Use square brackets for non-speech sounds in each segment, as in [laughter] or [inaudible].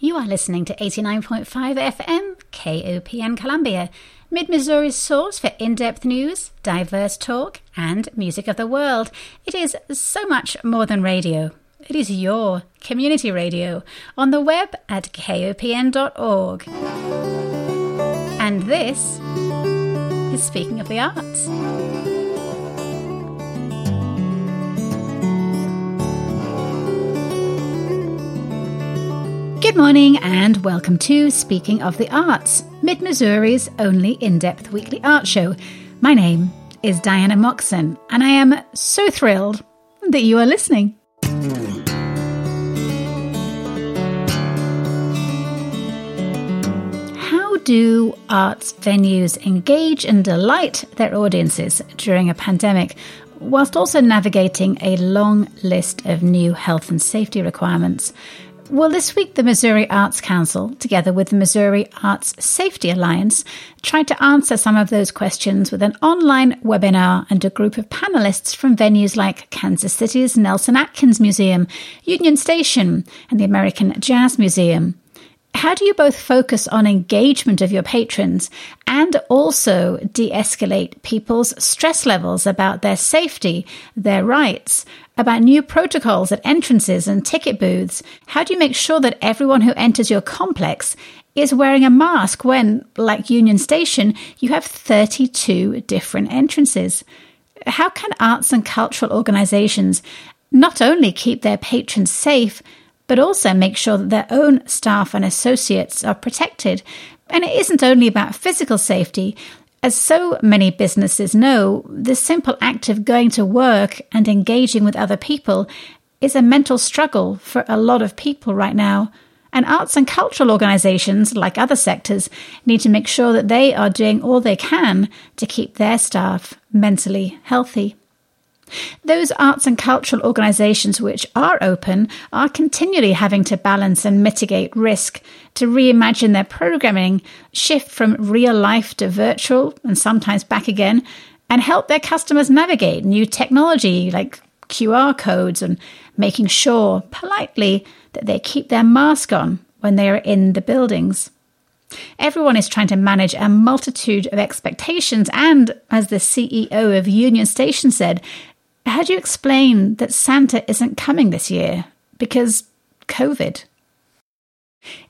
You are listening to 89.5 FM KOPN Columbia, Mid Missouri's source for in depth news, diverse talk, and music of the world. It is so much more than radio. It is your community radio on the web at kopn.org. And this is Speaking of the Arts. Good morning and welcome to Speaking of the Arts, Mid Missouri's only in depth weekly art show. My name is Diana Moxon, and I am so thrilled that you are listening. How do arts venues engage and delight their audiences during a pandemic? Whilst also navigating a long list of new health and safety requirements. Well, this week, the Missouri Arts Council, together with the Missouri Arts Safety Alliance, tried to answer some of those questions with an online webinar and a group of panelists from venues like Kansas City's Nelson Atkins Museum, Union Station, and the American Jazz Museum. How do you both focus on engagement of your patrons and also de escalate people's stress levels about their safety, their rights, about new protocols at entrances and ticket booths? How do you make sure that everyone who enters your complex is wearing a mask when, like Union Station, you have 32 different entrances? How can arts and cultural organizations not only keep their patrons safe, but also make sure that their own staff and associates are protected. And it isn't only about physical safety. As so many businesses know, the simple act of going to work and engaging with other people is a mental struggle for a lot of people right now. And arts and cultural organizations, like other sectors, need to make sure that they are doing all they can to keep their staff mentally healthy. Those arts and cultural organisations which are open are continually having to balance and mitigate risk to reimagine their programming, shift from real life to virtual and sometimes back again, and help their customers navigate new technology like QR codes and making sure politely that they keep their mask on when they are in the buildings. Everyone is trying to manage a multitude of expectations, and as the CEO of Union Station said, how do you explain that Santa isn't coming this year? Because COVID.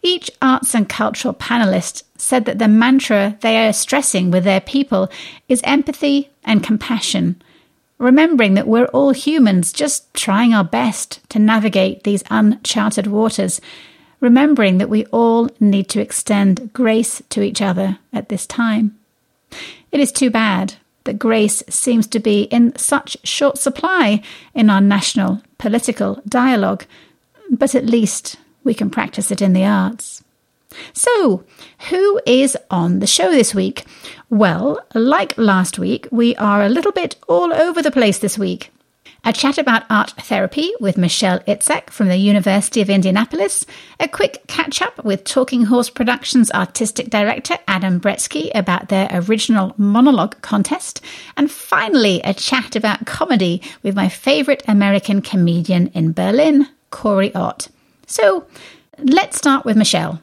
Each arts and cultural panelist said that the mantra they are stressing with their people is empathy and compassion, remembering that we're all humans just trying our best to navigate these uncharted waters, remembering that we all need to extend grace to each other at this time. It is too bad that grace seems to be in such short supply in our national political dialogue, but at least we can practice it in the arts. So, who is on the show this week? Well, like last week, we are a little bit all over the place this week a chat about art therapy with Michelle Itzcak from the University of Indianapolis, a quick catch up with Talking Horse Productions artistic director Adam Brietzke about their original monologue contest, and finally a chat about comedy with my favourite American comedian in Berlin, Corey Ott. So let's start with Michelle.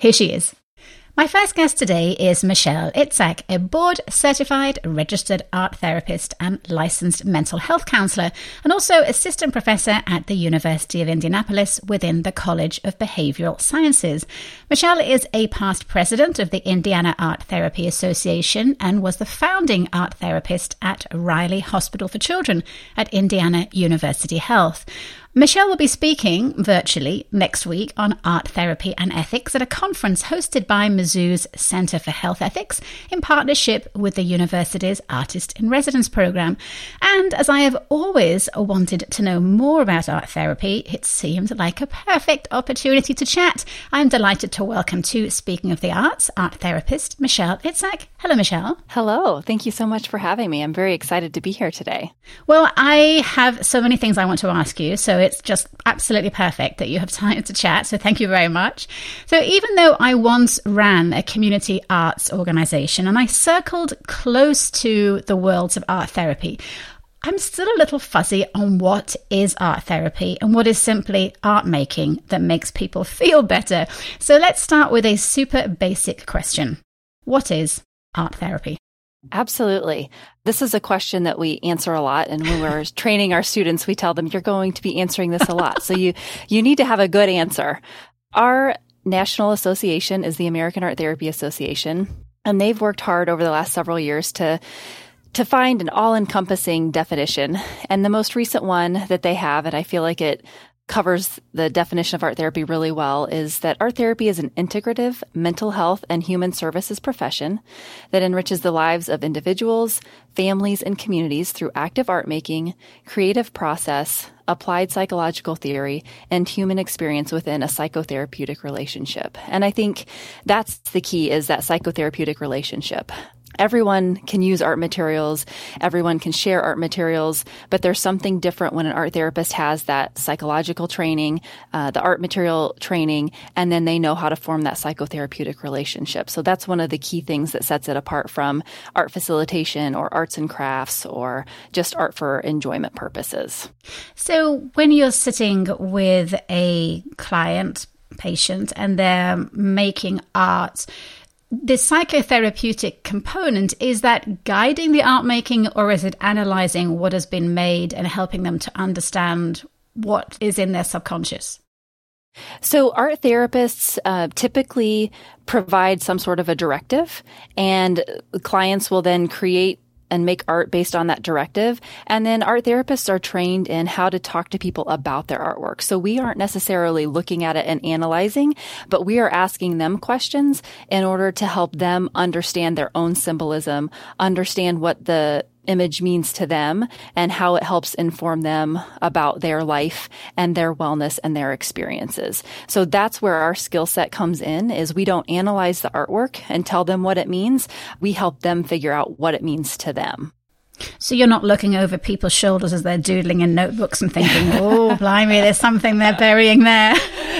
Here she is. My first guest today is Michelle Itzcak, a board certified registered art therapist and licensed mental health counselor, and also assistant professor at the University of Indianapolis within the College of Behavioral Sciences. Michelle is a past president of the Indiana Art Therapy Association and was the founding art therapist at Riley Hospital for Children at Indiana University Health. Michelle will be speaking virtually next week on art therapy and ethics at a conference hosted by Mizzou's Center for Health Ethics in partnership with the university's Artist in Residence program. And as I have always wanted to know more about art therapy, it seemed like a perfect opportunity to chat. I'm delighted to welcome to Speaking of the Arts art therapist Michelle Itzcak. Hello, Michelle. Hello. Thank you so much for having me. I'm very excited to be here today. Well, I have so many things I want to ask you, so it's just absolutely perfect that you have [laughs] time to chat. So thank you very much. So even though I once ran a community arts organization and I circled close to the worlds of art therapy, I'm still a little fuzzy on what is art therapy and what is simply art making that makes people [laughs] feel better. So let's start with a super basic question What is art therapy? Absolutely. This is a question that we answer a lot. And when we're [laughs] training our students, we tell them you're going to be answering this a lot. So you, you need to have a good answer. Our national association is the American Art Therapy Association. And they've worked hard over the last several years to to find an all-encompassing definition. And the most recent one that they have, and I feel like it covers the definition of art therapy really well is that art therapy is an integrative mental health and human services profession that enriches the lives of individuals, families, and communities through active art making, creative process, applied psychological theory, and human experience within a psychotherapeutic relationship. And I think that's the key is that psychotherapeutic relationship everyone can use art materials, everyone can share art materials, but there's something different when an art therapist has that psychological training, uh, the art material training, and then they know how to form that psychotherapeutic relationship. So that's one of the key things that sets it apart from art facilitation or arts and crafts or just art for enjoyment purposes. So when you're sitting with a client, patient, and they're making art, the psychotherapeutic component is that guiding the art making or is it analyzing what has been made and helping them to understand what is in their subconscious? So, art therapists uh, typically provide some sort of a directive, and clients will then create and make art based on that directive. And then art therapists are trained in how to talk to people about their artwork. So we aren't necessarily looking at it and analyzing, but we are asking them questions in order to help them understand their own symbolism, understand what the image means to them and how it helps inform them about their life and their wellness and their experiences. So that's where our skill set comes in is we don't analyze the artwork and tell them what it means. We help them figure out what it means to them. So you're not looking over people's shoulders as they're doodling in notebooks and thinking, [laughs] "Oh, blimey, there's something they're burying there."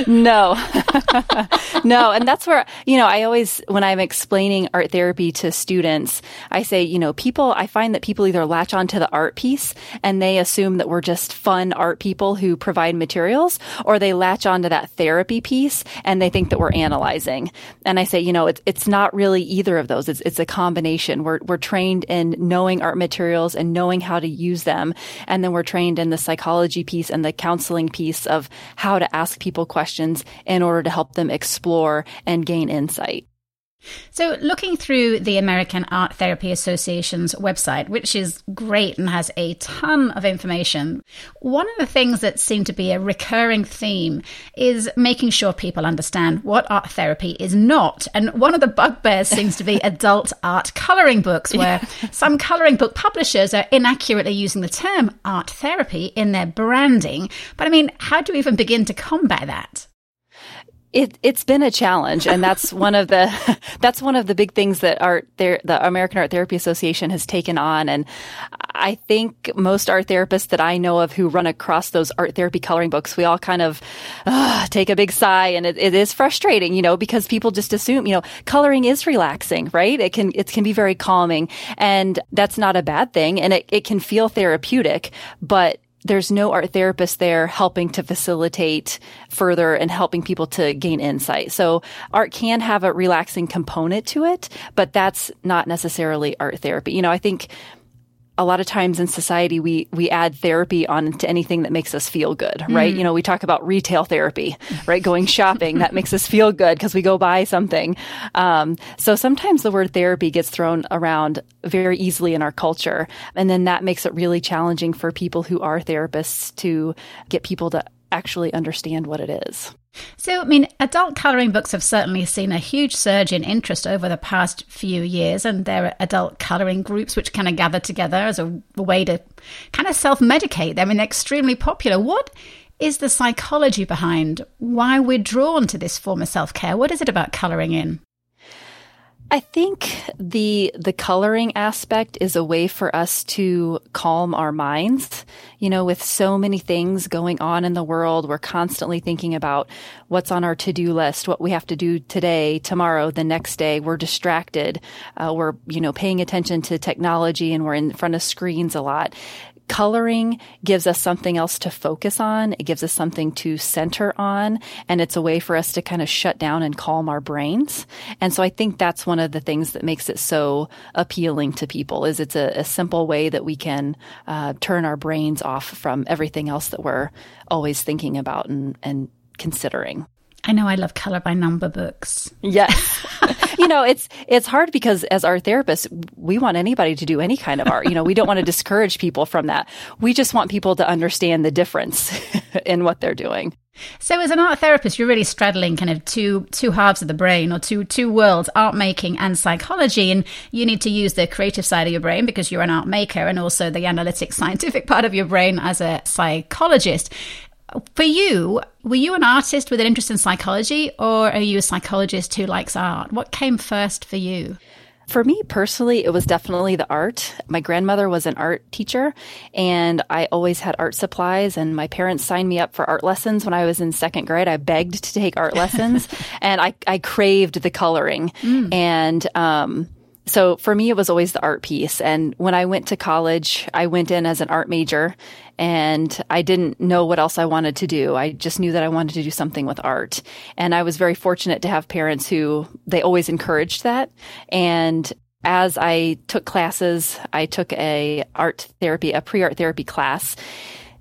No, [laughs] no, and that's where you know I always when I'm explaining art therapy to students, I say, you know, people. I find that people either latch onto the art piece and they assume that we're just fun art people who provide materials, or they latch onto that therapy piece and they think that we're analyzing. And I say, you know, it's it's not really either of those. It's it's a combination. We're we're trained in knowing art materials materials and knowing how to use them. And then we're trained in the psychology piece and the counseling piece of how to ask people questions in order to help them explore and gain insight. So, looking through the American Art Therapy Association's website, which is great and has a ton of information, one of the things that seem to be a recurring theme is making sure people understand what art therapy is not. And one of the bugbears seems to be [laughs] adult art coloring books, where some coloring book publishers are inaccurately using the term art therapy in their branding. But I mean, how do we even begin to combat that? It, it's been a challenge, and that's [laughs] one of the [laughs] that's one of the big things that art the American Art Therapy Association has taken on. And I think most art therapists that I know of who run across those art therapy coloring books, we all kind of uh, take a big sigh, and it, it is frustrating, you know, because people just assume, you know, coloring is relaxing, right? It can it can be very calming, and that's not a bad thing, and it, it can feel therapeutic, but there's no art therapist there helping to facilitate further and helping people to gain insight. So art can have a relaxing component to it, but that's not necessarily art therapy. You know, I think a lot of times in society we we add therapy on to anything that makes us feel good right? Mm. you know we talk about retail therapy right? Going shopping that makes us feel good because we go buy something. Um, so sometimes the word therapy gets thrown around very easily in our culture and then that makes it really challenging for people who are therapists to get people to actually understand what it is so, I mean, adult colouring books have certainly seen a huge surge in interest over the past few years, and there are adult colouring groups which kind of gather together as a, way to kind of self medicate. I mean, they're extremely popular. What is the psychology behind why we're drawn to this form of self care? What is it about colouring in? I think the the coloring aspect is a way for us to calm our minds. You know, with so many things going on in the world, we're constantly thinking about what's on our to-do list, what we have to do today, tomorrow, the next day. We're distracted. Uh, we're, you know, paying attention to technology and we're in front of screens a lot coloring gives us something else to focus on. It gives us something to center on. And it's a way for us to kind of shut down and calm our brains. And so I think that's one of the things that makes it so appealing to people is it's a, a simple way that we can uh, turn our brains off from everything else that we're always thinking about and, and considering. I know I love color by number books. Yes. [laughs] you know, it's it's hard because as art therapists, we want anybody to do any kind of art. You know, we don't want to discourage people from that. We just want people to understand the difference [laughs] in what they're doing. So as an art therapist, you're really straddling kind of two two halves of the brain or two two worlds, art making and psychology. And you need to use the creative side of your brain because you're an art maker and also the analytic scientific part of your brain as a psychologist. For you, were you an artist with an interest in psychology, or are you a psychologist who likes art? What came first for you? For me personally, it was definitely the art. My grandmother was an art teacher, and I always had art supplies. And my parents signed me up for art lessons when I was in second grade. I begged to take art lessons, [laughs] and I, I craved the coloring. Mm. And um, so for me, it was always the art piece. And when I went to college, I went in as an art major and I didn't know what else I wanted to do. I just knew that I wanted to do something with art. And I was very fortunate to have parents who they always encouraged that. And as I took classes, I took a art therapy, a pre-art therapy class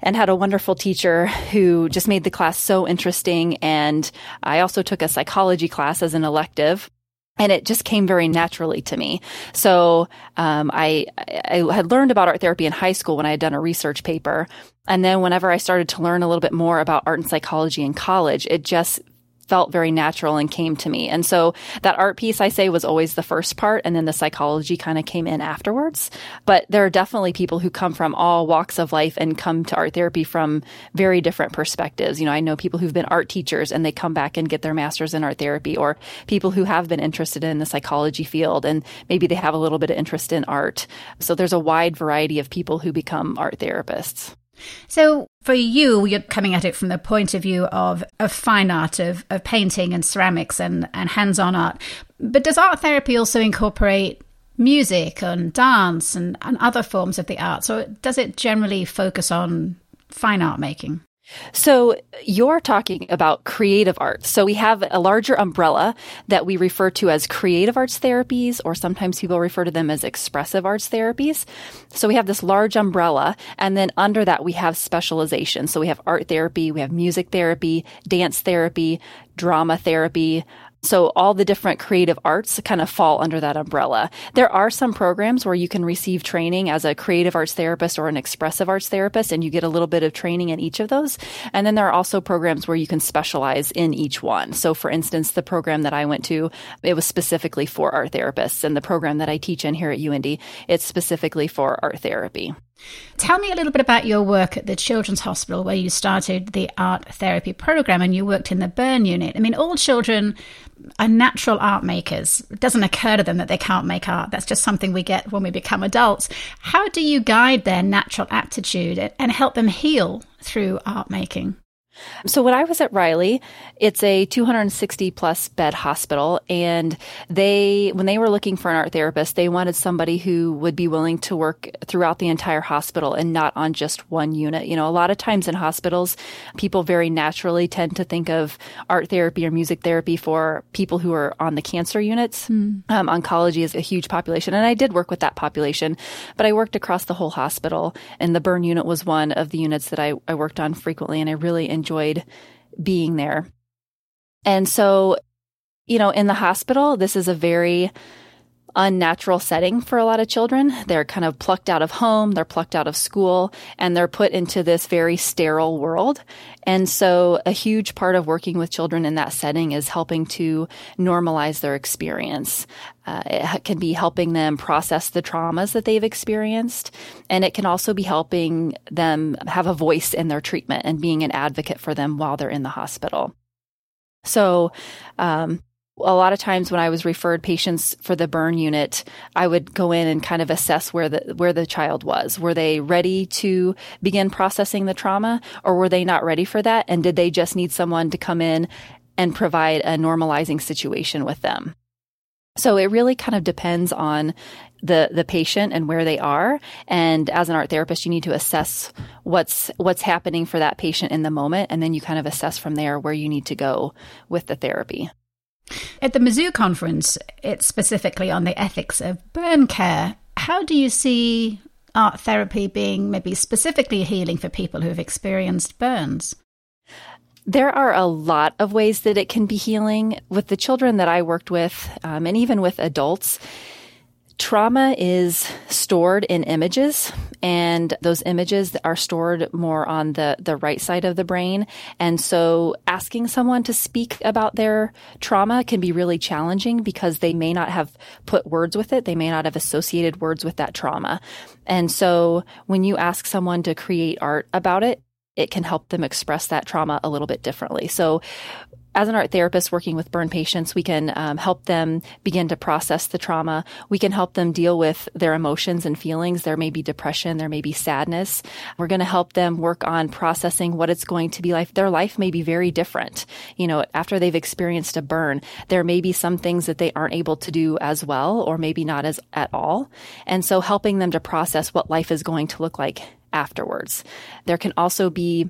and had a wonderful teacher who just made the class so interesting. And I also took a psychology class as an elective and it just came very naturally to me. So um, I, I had learned about art therapy in high school when I had done a research paper, and then whenever I started to learn a little bit more about art and psychology in college, it just felt very natural and came to me. And so that art piece I say was always the first part and then the psychology kind of came in afterwards. But there are definitely people who come from all walks of life and come to art therapy from very different perspectives. You know, I know people who've been art teachers and they come back and get their masters in art therapy or people who have been interested in the psychology field and maybe they have a little bit of interest in art. So there's a wide variety of people who become art therapists. So for you, you're coming at it from the point of view of, of fine art, of, of painting and ceramics and, and hands on art. But does art therapy also incorporate music and dance and, and other forms of the arts? Or does it generally focus on fine art making? So you're talking about creative arts. So we have a larger umbrella that we refer to as creative arts therapies, or sometimes people refer to them as expressive arts therapies. So we have this large umbrella, and then under that we have specialization. So we have art therapy, we have music therapy, dance therapy, drama therapy, so all the different creative arts kind of fall under that umbrella. There are some programs where you can receive training as a creative arts therapist or an expressive arts therapist, and you get a little bit of training in each of those. And then there are also programs where you can specialize in each one. So for instance, the program that I went to, it was specifically for art therapists. And the program that I teach in here at UIndy, it's specifically for art therapy. Tell me a little bit about your work at the Children's Hospital, where you started the art therapy program and you worked in the burn unit. I mean, all children are natural art makers. It doesn't occur to them that they can't make art. That's just something we get when we become adults. How do you guide their natural aptitude and help them heal through art making? So when I was at Riley, it's a 260 plus bed hospital and they when they were looking for an art therapist, they wanted somebody who would be willing to work throughout the entire hospital and not on just one unit. You know, a lot of times in hospitals, people very naturally tend to think of art therapy or music therapy for people who are on the cancer units. Mm. Um, oncology is a huge population and I did work with that population, but I worked across the whole hospital and the burn unit was one of the units that I, I worked on frequently and I really enjoyed enjoyed being there. And so, you know, in the hospital, this is a very unnatural setting for a lot of children. They're kind of plucked out of home, they're plucked out of school, and they're put into this very sterile world. And so a huge part of working with children in that setting is helping to normalize their experience. Uh, it can be helping them process the traumas that they've experienced, and it can also be helping them have a voice in their treatment and being an advocate for them while they're in the hospital. So, um, a lot of times when I was referred patients for the burn unit, I would go in and kind of assess where the where the child was. Were they ready to begin processing the trauma or were they not ready for that and did they just need someone to come in and provide a normalizing situation with them? So it really kind of depends on the the patient and where they are. And as an art therapist, you need to assess what's what's happening for that patient in the moment, and then you kind of assess from there where you need to go with the therapy. At the Mizzou conference, it's specifically on the ethics of burn care. How do you see art therapy being maybe specifically healing for people who have experienced burns? There are a lot of ways that it can be healing. With the children that I worked with, um, and even with adults, Trauma is stored in images, and those images are stored more on the, the right side of the brain. And so asking someone to speak about their trauma can be really challenging because they may not have put words with it. They may not have associated words with that trauma. And so when you ask someone to create art about it, it can help them express that trauma a little bit differently. So as an art therapist working with burn patients, we can um, help them begin to process the trauma. We can help them deal with their emotions and feelings. There may be depression, there may be sadness. We're going to help them work on processing what it's going to be like. Their life may be very different. You know, after they've experienced a burn, there may be some things that they aren't able to do as well, or maybe not as at all. And so helping them to process what life is going to look like afterwards. There can also be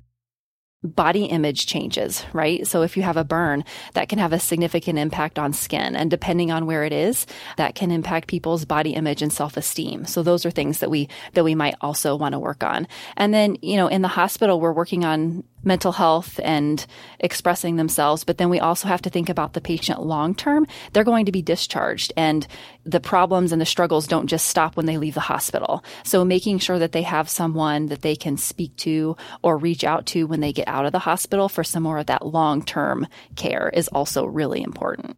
body image changes, right? So if you have a burn, that can have a significant impact on skin. And depending on where it is, that can impact people's body image and self-esteem. So those are things that we, that we might also want to work on. And then, you know, in the hospital, we're working on mental health and expressing themselves. But then we also have to think about the patient long term. They're going to be discharged and the problems and the struggles don't just stop when they leave the hospital. So making sure that they have someone that they can speak to or reach out to when they get out of the hospital for some more of that long term care is also really important.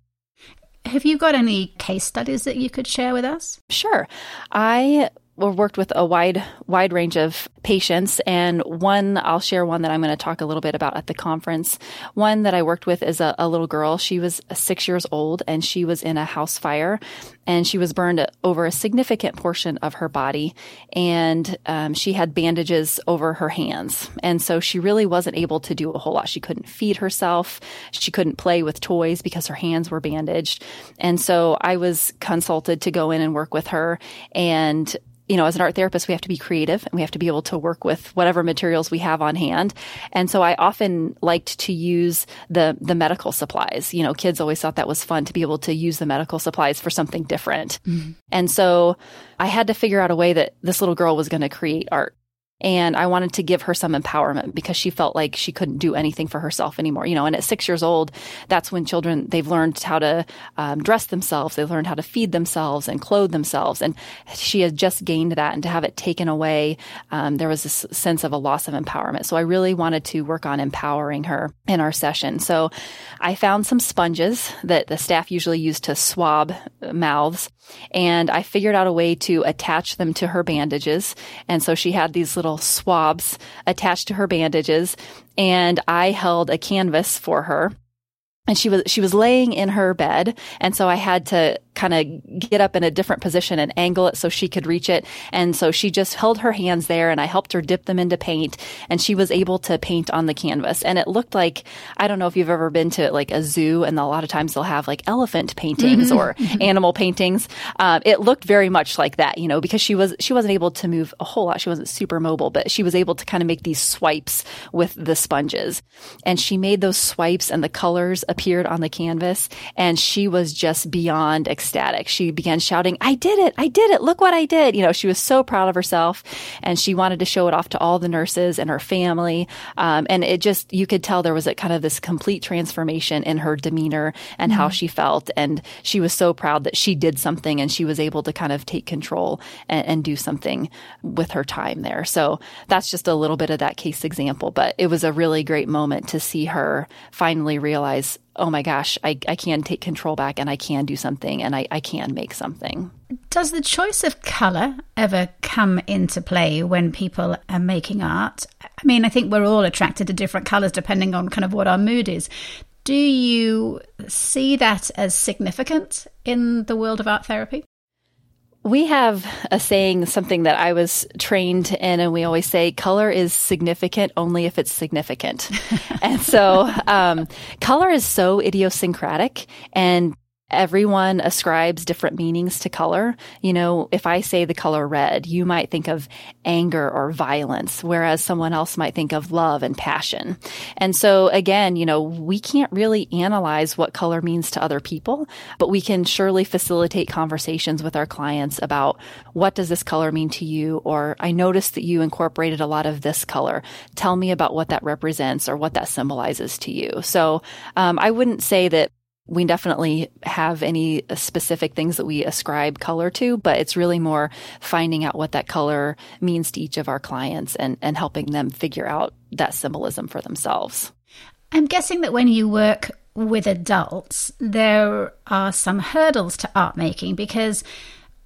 Have you got any case studies that you could share with us? Sure. I worked with a wide wide range of patients and one I'll share one that I'm going to talk a little bit about at the conference. One that I worked with is a, a little girl. She was 6 years old and she was in a house fire and she was burned over a significant portion of her body and um, she had bandages over her hands and so she really wasn't able to do a whole lot. She couldn't feed herself. She couldn't play with toys because her hands were bandaged. And so I was consulted to go in and work with her and you know, as an art therapist, we have to be creative and we have to be able to work with whatever materials we have on hand. And so I often liked to use the, the medical supplies. You know, kids always thought that was fun to be able to use the medical supplies for something different. Mm-hmm. And so I had to figure out a way that this little girl was going to create art. And I wanted to give her some empowerment because she felt like she couldn't do anything for herself anymore. You know, and at six years old, that's when children, they've learned how to um, dress themselves. They've learned how to feed themselves and clothe themselves. And she had just gained that. And to have it taken away, um, there was this sense of a loss of empowerment. So I really wanted to work on empowering her in our session. So I found some sponges that the staff usually use to swab mouths. And I figured out a way to attach them to her bandages. And so she had these little swabs attached to her bandages. And I held a canvas for her and she was she was laying in her bed and so i had to kind of get up in a different position and angle it so she could reach it. And so she just held her hands there and I helped her dip them into paint and she was able to paint on the canvas. And it looked like, I don't know if you've ever been to like a zoo and a lot of times they'll have like elephant paintings mm-hmm. or [laughs] animal paintings. Um, it looked very much like that, you know, because she was, she wasn't able to move a whole lot. She wasn't super mobile, but she was able to kind of make these swipes with the sponges. And she made those swipes and the colors appeared on the canvas and she was just beyond excited ecstatic. She began shouting, I did it. I did it. Look what I did. You know, she was so proud of herself and she wanted to show it off to all the nurses and her family. Um, and it just, you could tell there was a kind of this complete transformation in her demeanor and mm-hmm. how she felt. And she was so proud that she did something and she was able to kind of take control and, and do something with her time there. So that's just a little bit of that case example, but it was a really great moment to see her finally realize, oh my gosh, I, I can take control back and I can do something and I, I can make something. Does the choice of colour ever come into play when people are making art? I mean, I think we're all attracted to different colours depending on kind of what our mood is. Do you see that as significant in the world of art therapy? We have a saying, something that I was trained in, and we always say color is significant only if it's significant. [laughs] and so, um, color is so idiosyncratic and everyone ascribes different meanings to color. You know, if I say the color red, you might think of anger or violence, whereas someone else might think of love and passion. And so again, you know, we can't really analyze what color means to other people, but we can surely facilitate conversations with our clients about what does this color mean to you? Or I noticed that you incorporated a lot of this color. Tell me about what that represents or what that symbolizes to you. So um, I wouldn't say that we definitely have any specific things that we ascribe color to, but it's really more finding out what that color means to each of our clients and, and helping them figure out that symbolism for themselves. I'm guessing that when you work with adults, there are some hurdles to art making because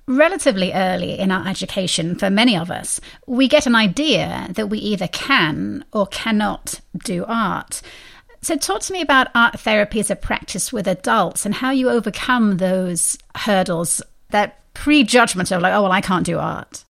relatively early in our education, for many of us, we get an idea that we either can or cannot do art. So, talk to me about art therapy as a practice with adults and how you overcome those hurdles, that prejudgment of like, oh, well, I can't do art.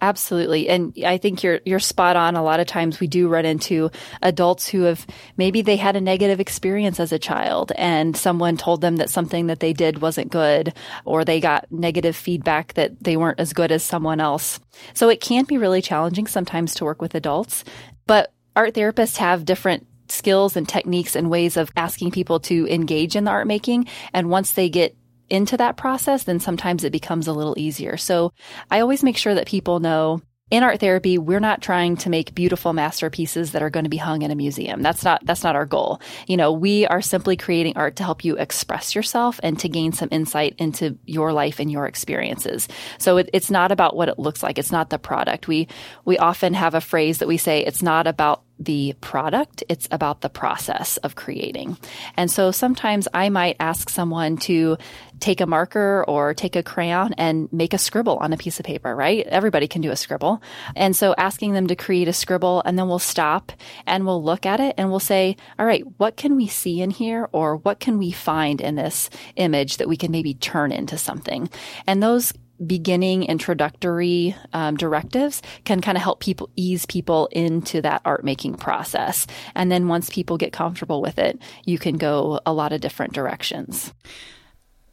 Absolutely. And I think you're you're spot on. A lot of times we do run into adults who have maybe they had a negative experience as a child and someone told them that something that they did wasn't good or they got negative feedback that they weren't as good as someone else. So it can be really challenging sometimes to work with adults, but art therapists have different skills and techniques and ways of asking people to engage in the art making. And once they get into that process, then sometimes it becomes a little easier. So I always make sure that people know in art therapy, we're not trying to make beautiful masterpieces that are going to be hung in a museum. That's not that's not our goal. You know, we are simply creating art to help you express yourself and to gain some insight into your life and your experiences. So it, it's not about what it looks like. It's not the product. We we often have a phrase that we say it's not about the product, it's about the process of creating. And so sometimes I might ask someone to take a marker or take a crayon and make a scribble on a piece of paper, right? Everybody can do a scribble. And so asking them to create a scribble and then we'll stop and we'll look at it and we'll say, all right, what can we see in here or what can we find in this image that we can maybe turn into something? And those beginning introductory um, directives can kind of help people ease people into that art making process. And then once people get comfortable with it, you can go a lot of different directions.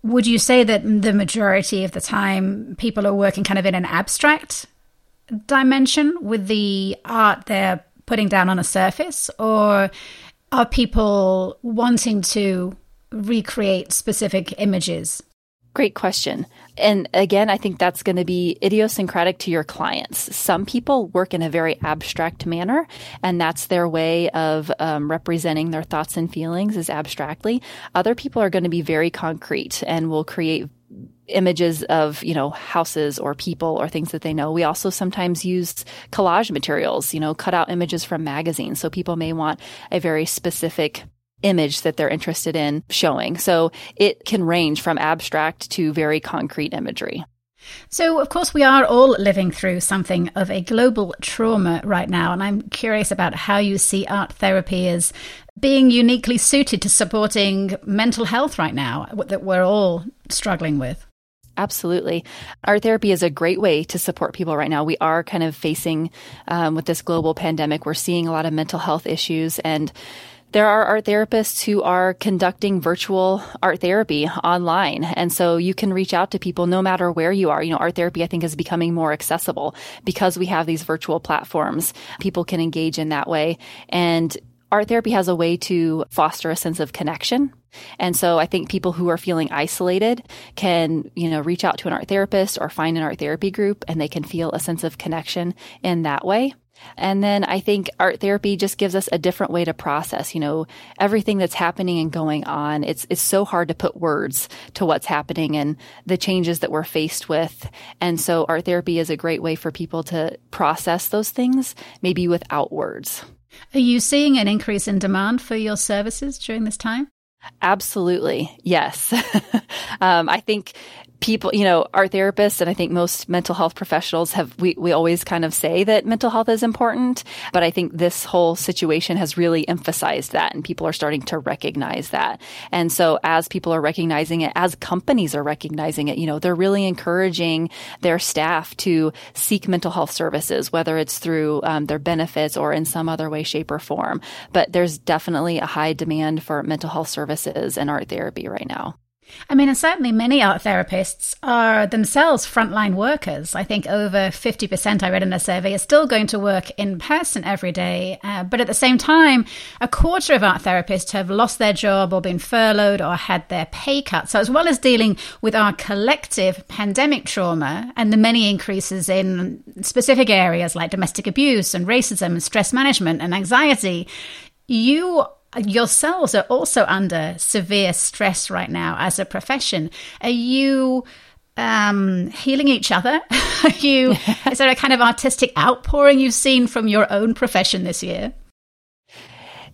Would you say that the majority of the time people are working kind of in an abstract dimension with the art they're putting down on a surface? Or are people wanting to recreate specific images? Great question. And again, I think that's going to be idiosyncratic to your clients. Some people work in a very abstract manner, and that's their way of um, representing their thoughts and feelings is abstractly. Other people are going to be very concrete and will create images of you know houses or people or things that they know we also sometimes use collage materials you know cut out images from magazines so people may want a very specific image that they're interested in showing. So it can range from abstract to very concrete imagery. So, of course, we are all living through something of a global trauma right now. And I'm curious about how you see art therapy as being uniquely suited to supporting mental health right now that we're all struggling with. Absolutely. Art therapy is a great way to support people right now. We are kind of facing, um, with this global pandemic, we're seeing a lot of mental health issues and there are art therapists who are conducting virtual art therapy online. And so you can reach out to people no matter where you are. You know, art therapy, I think, is becoming more accessible because we have these virtual platforms. People can engage in that way. And art therapy has a way to foster a sense of connection. And so I think people who are feeling isolated can, you know, reach out to an art therapist or find an art therapy group and they can feel a sense of connection in that way. And then I think art therapy just gives us a different way to process, you know, everything that's happening and going on. It's, it's so hard to put words to what's happening and the changes that we're faced with. And so art therapy is a great way for people to process those things, maybe without words. Are you seeing an increase in demand for your services during this time? Absolutely. Yes. [laughs] um, I think people, you know, our therapists and I think most mental health professionals have, we, we always kind of say that mental health is important. But I think this whole situation has really emphasized that and people are starting to recognize that. And so as people are recognizing it, as companies are recognizing it, you know, they're really encouraging their staff to seek mental health services, whether it's through um, their benefits or in some other way, shape, or form. But there's definitely a high demand for mental health services and art therapy right now. I mean, and certainly many art therapists are themselves frontline workers. I think over 50%, I read in a survey, are still going to work in person every day. Uh, but at the same time, a quarter of art therapists have lost their job or been furloughed or had their pay cut. So, as well as dealing with our collective pandemic trauma and the many increases in specific areas like domestic abuse and racism and stress management and anxiety, you yourselves are also under severe stress right now as a profession. Are you um, healing each other? [laughs] Are you? [laughs] is there a kind of artistic outpouring you've seen from your own profession this year?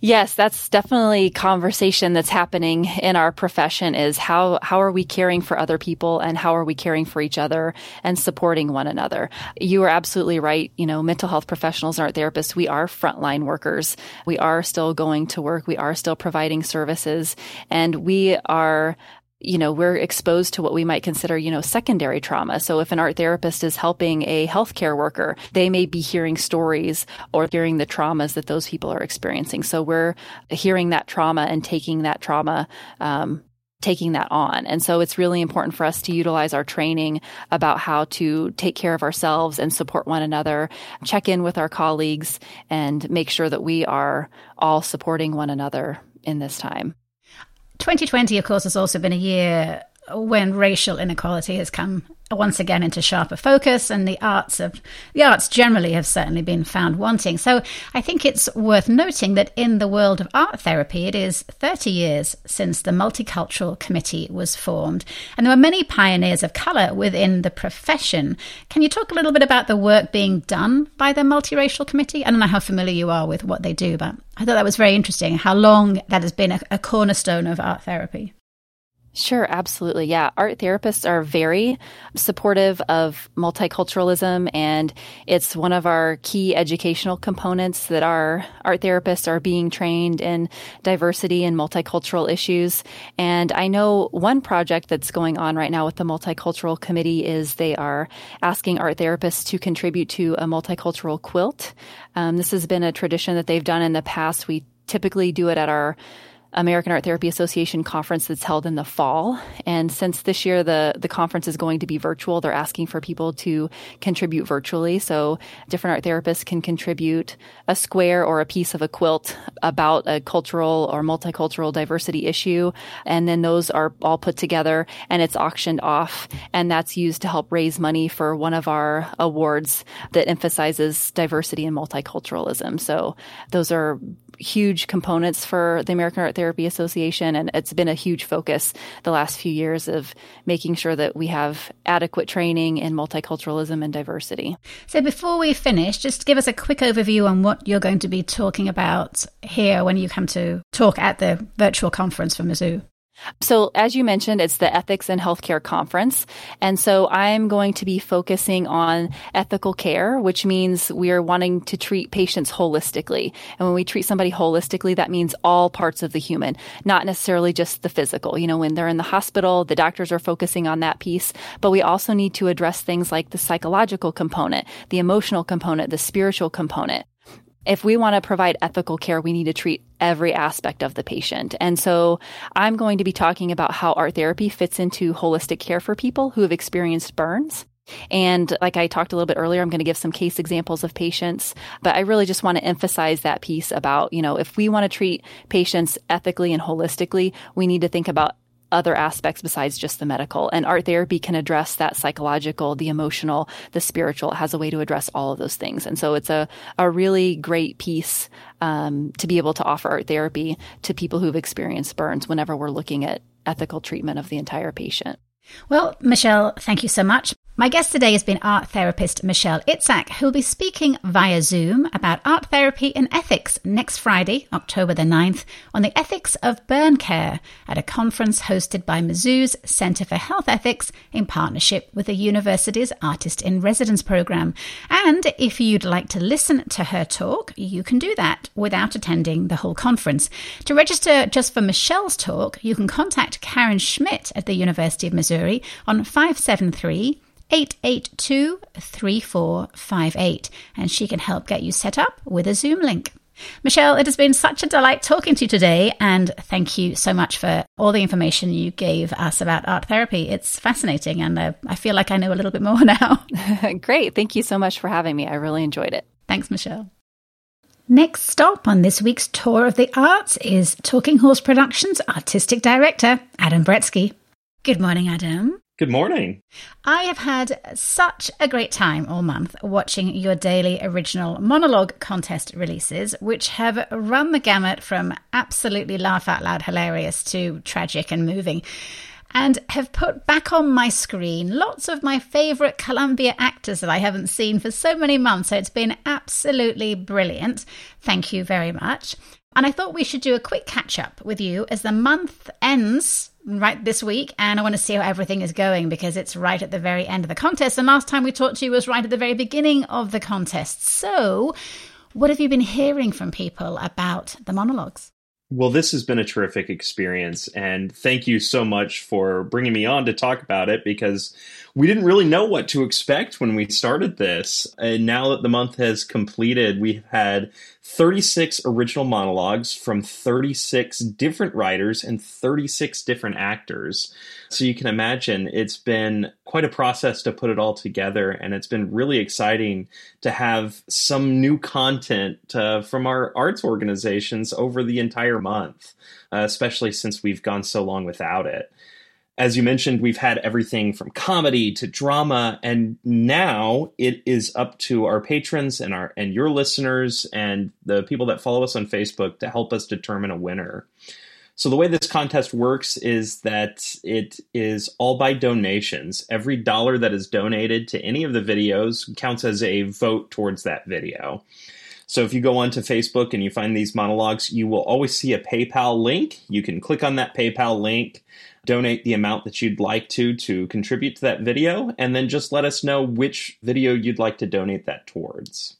Yes, that's definitely conversation that's happening in our profession is how how are we caring for other people and how are we caring for each other and supporting one another. You are absolutely right. You know, mental health professionals aren't therapists. We are frontline workers. We are still going to work. We are still providing services and we are you know, we're exposed to what we might consider, you know, secondary trauma. So if an art therapist is helping a healthcare worker, they may be hearing stories or hearing the traumas that those people are experiencing. So we're hearing that trauma and taking that trauma, um, taking that on. And so it's really important for us to utilize our training about how to take care of ourselves and support one another, check in with our colleagues and make sure that we are all supporting one another in this time. 2020, of course, has also been a year when racial inequality has come once again into sharper focus and the arts of the arts generally have certainly been found wanting. So i think it's worth noting that in the world of art therapy it is 30 years since the multicultural committee was formed. And there were many pioneers of color within the profession. Can you talk a little bit about the work being done by the multiracial committee? I don't know how familiar you are with what they do but i thought that was very interesting how long that has been a, a cornerstone of art therapy Sure, absolutely. Yeah. Art therapists are very supportive of multiculturalism, and it's one of our key educational components that our art therapists are being trained in diversity and multicultural issues. And I know one project that's going on right now with the Multicultural Committee is they are asking art therapists to contribute to a multicultural quilt. Um, this has been a tradition that they've done in the past. We typically do it at our American Art Therapy Association conference that's held in the fall. And since this year the the conference is going to be virtual, they're asking for people to contribute virtually. So different art therapists can contribute a square or a piece of a quilt about a cultural or multicultural diversity issue, and then those are all put together and it's auctioned off, and that's used to help raise money for one of our awards that emphasizes diversity and multiculturalism. So those are huge components for the American Art Therapy Association, and it's been a huge focus the last few years of making sure that we have adequate training in multiculturalism and diversity. So, before we finish, just give us a quick overview on what you're going to be talking about here when you come to talk at the virtual conference for Mizzou. So, as you mentioned, it's the Ethics in Healthcare Conference. And so I'm going to be focusing on ethical care, which means we are wanting to treat patients holistically. And when we treat somebody holistically, that means all parts of the human, not necessarily just the physical. You know, when they're in the hospital, the doctors are focusing on that piece, but we also need to address things like the psychological component, the emotional component, the spiritual component if we want to provide ethical care, we need to treat every aspect of the patient. And so I'm going to be talking about how art therapy fits into holistic care for people who have experienced burns. And like I talked a little bit earlier, I'm going to give some case examples of patients, but I really just want to emphasize that piece about, you know, if we want to treat patients ethically and holistically, we need to think about other aspects besides just the medical. And art therapy can address that psychological, the emotional, the spiritual. It has a way to address all of those things. And so it's a, a really great piece um, to be able to offer art therapy to people who've experienced burns whenever we're looking at ethical treatment of the entire patient. Well, Michelle, thank you so much. My guest today has been art therapist Michelle Itzcak, who will be speaking via Zoom about art therapy and ethics next Friday, October the 9th, on the ethics of burn care at a conference hosted by Mizzou's Center for Health Ethics in partnership with the university's Artist in Residence program. And if you'd like to listen to her talk, you can do that without attending the whole conference. To register just for Michelle's talk, you can contact Karen Schmidt at the University of Missouri on 573 882 3458, and she can help get you set up with a Zoom link. Michelle, it has been such a delight talking to you today, and thank you so much for all the information you gave us about art therapy. It's fascinating, and uh, I feel like I know a little bit more [laughs] now. [laughs] Great. Thank you so much for having me. I really enjoyed it. Thanks, Michelle. Next stop on this week's Tour of the Arts is Talking Horse Productions Artistic Director, Adam Brietzke. Good morning, Adam. Good morning. I have had such a great time all month watching your daily original monologue contest releases, which have run the gamut from absolutely laugh out loud hilarious to tragic and moving, and have put back on my screen lots of my favourite Columbia actors that I haven't seen for so many months. So it's been absolutely brilliant. Thank you very much. And I thought we should do a quick catch up with you as the month ends right this week. And I want to see how everything is going because it's right at the very end of the contest. And last time we talked to you was right at the very beginning of the contest. So, what have you been hearing from people about the monologues? Well, this has been a terrific experience, and thank you so much for bringing me on to talk about it because we didn't really know what to expect when we started this. And now that the month has completed, we've had 36 original monologues from 36 different writers and 36 different actors. So you can imagine it's been quite a process to put it all together, and it's been really exciting to have some new content uh, from our arts organizations over the entire month, uh, especially since we've gone so long without it as you mentioned, we've had everything from comedy to drama, and now it is up to our patrons and our and your listeners and the people that follow us on Facebook to help us determine a winner. So the way this contest works is that it is all by donations. Every dollar that is donated to any of the videos counts as a vote towards that video. So if you go onto Facebook and you find these monologues, you will always see a PayPal link. You can click on that PayPal link, donate the amount that you'd like to to contribute to that video, and then just let us know which video you'd like to donate that towards.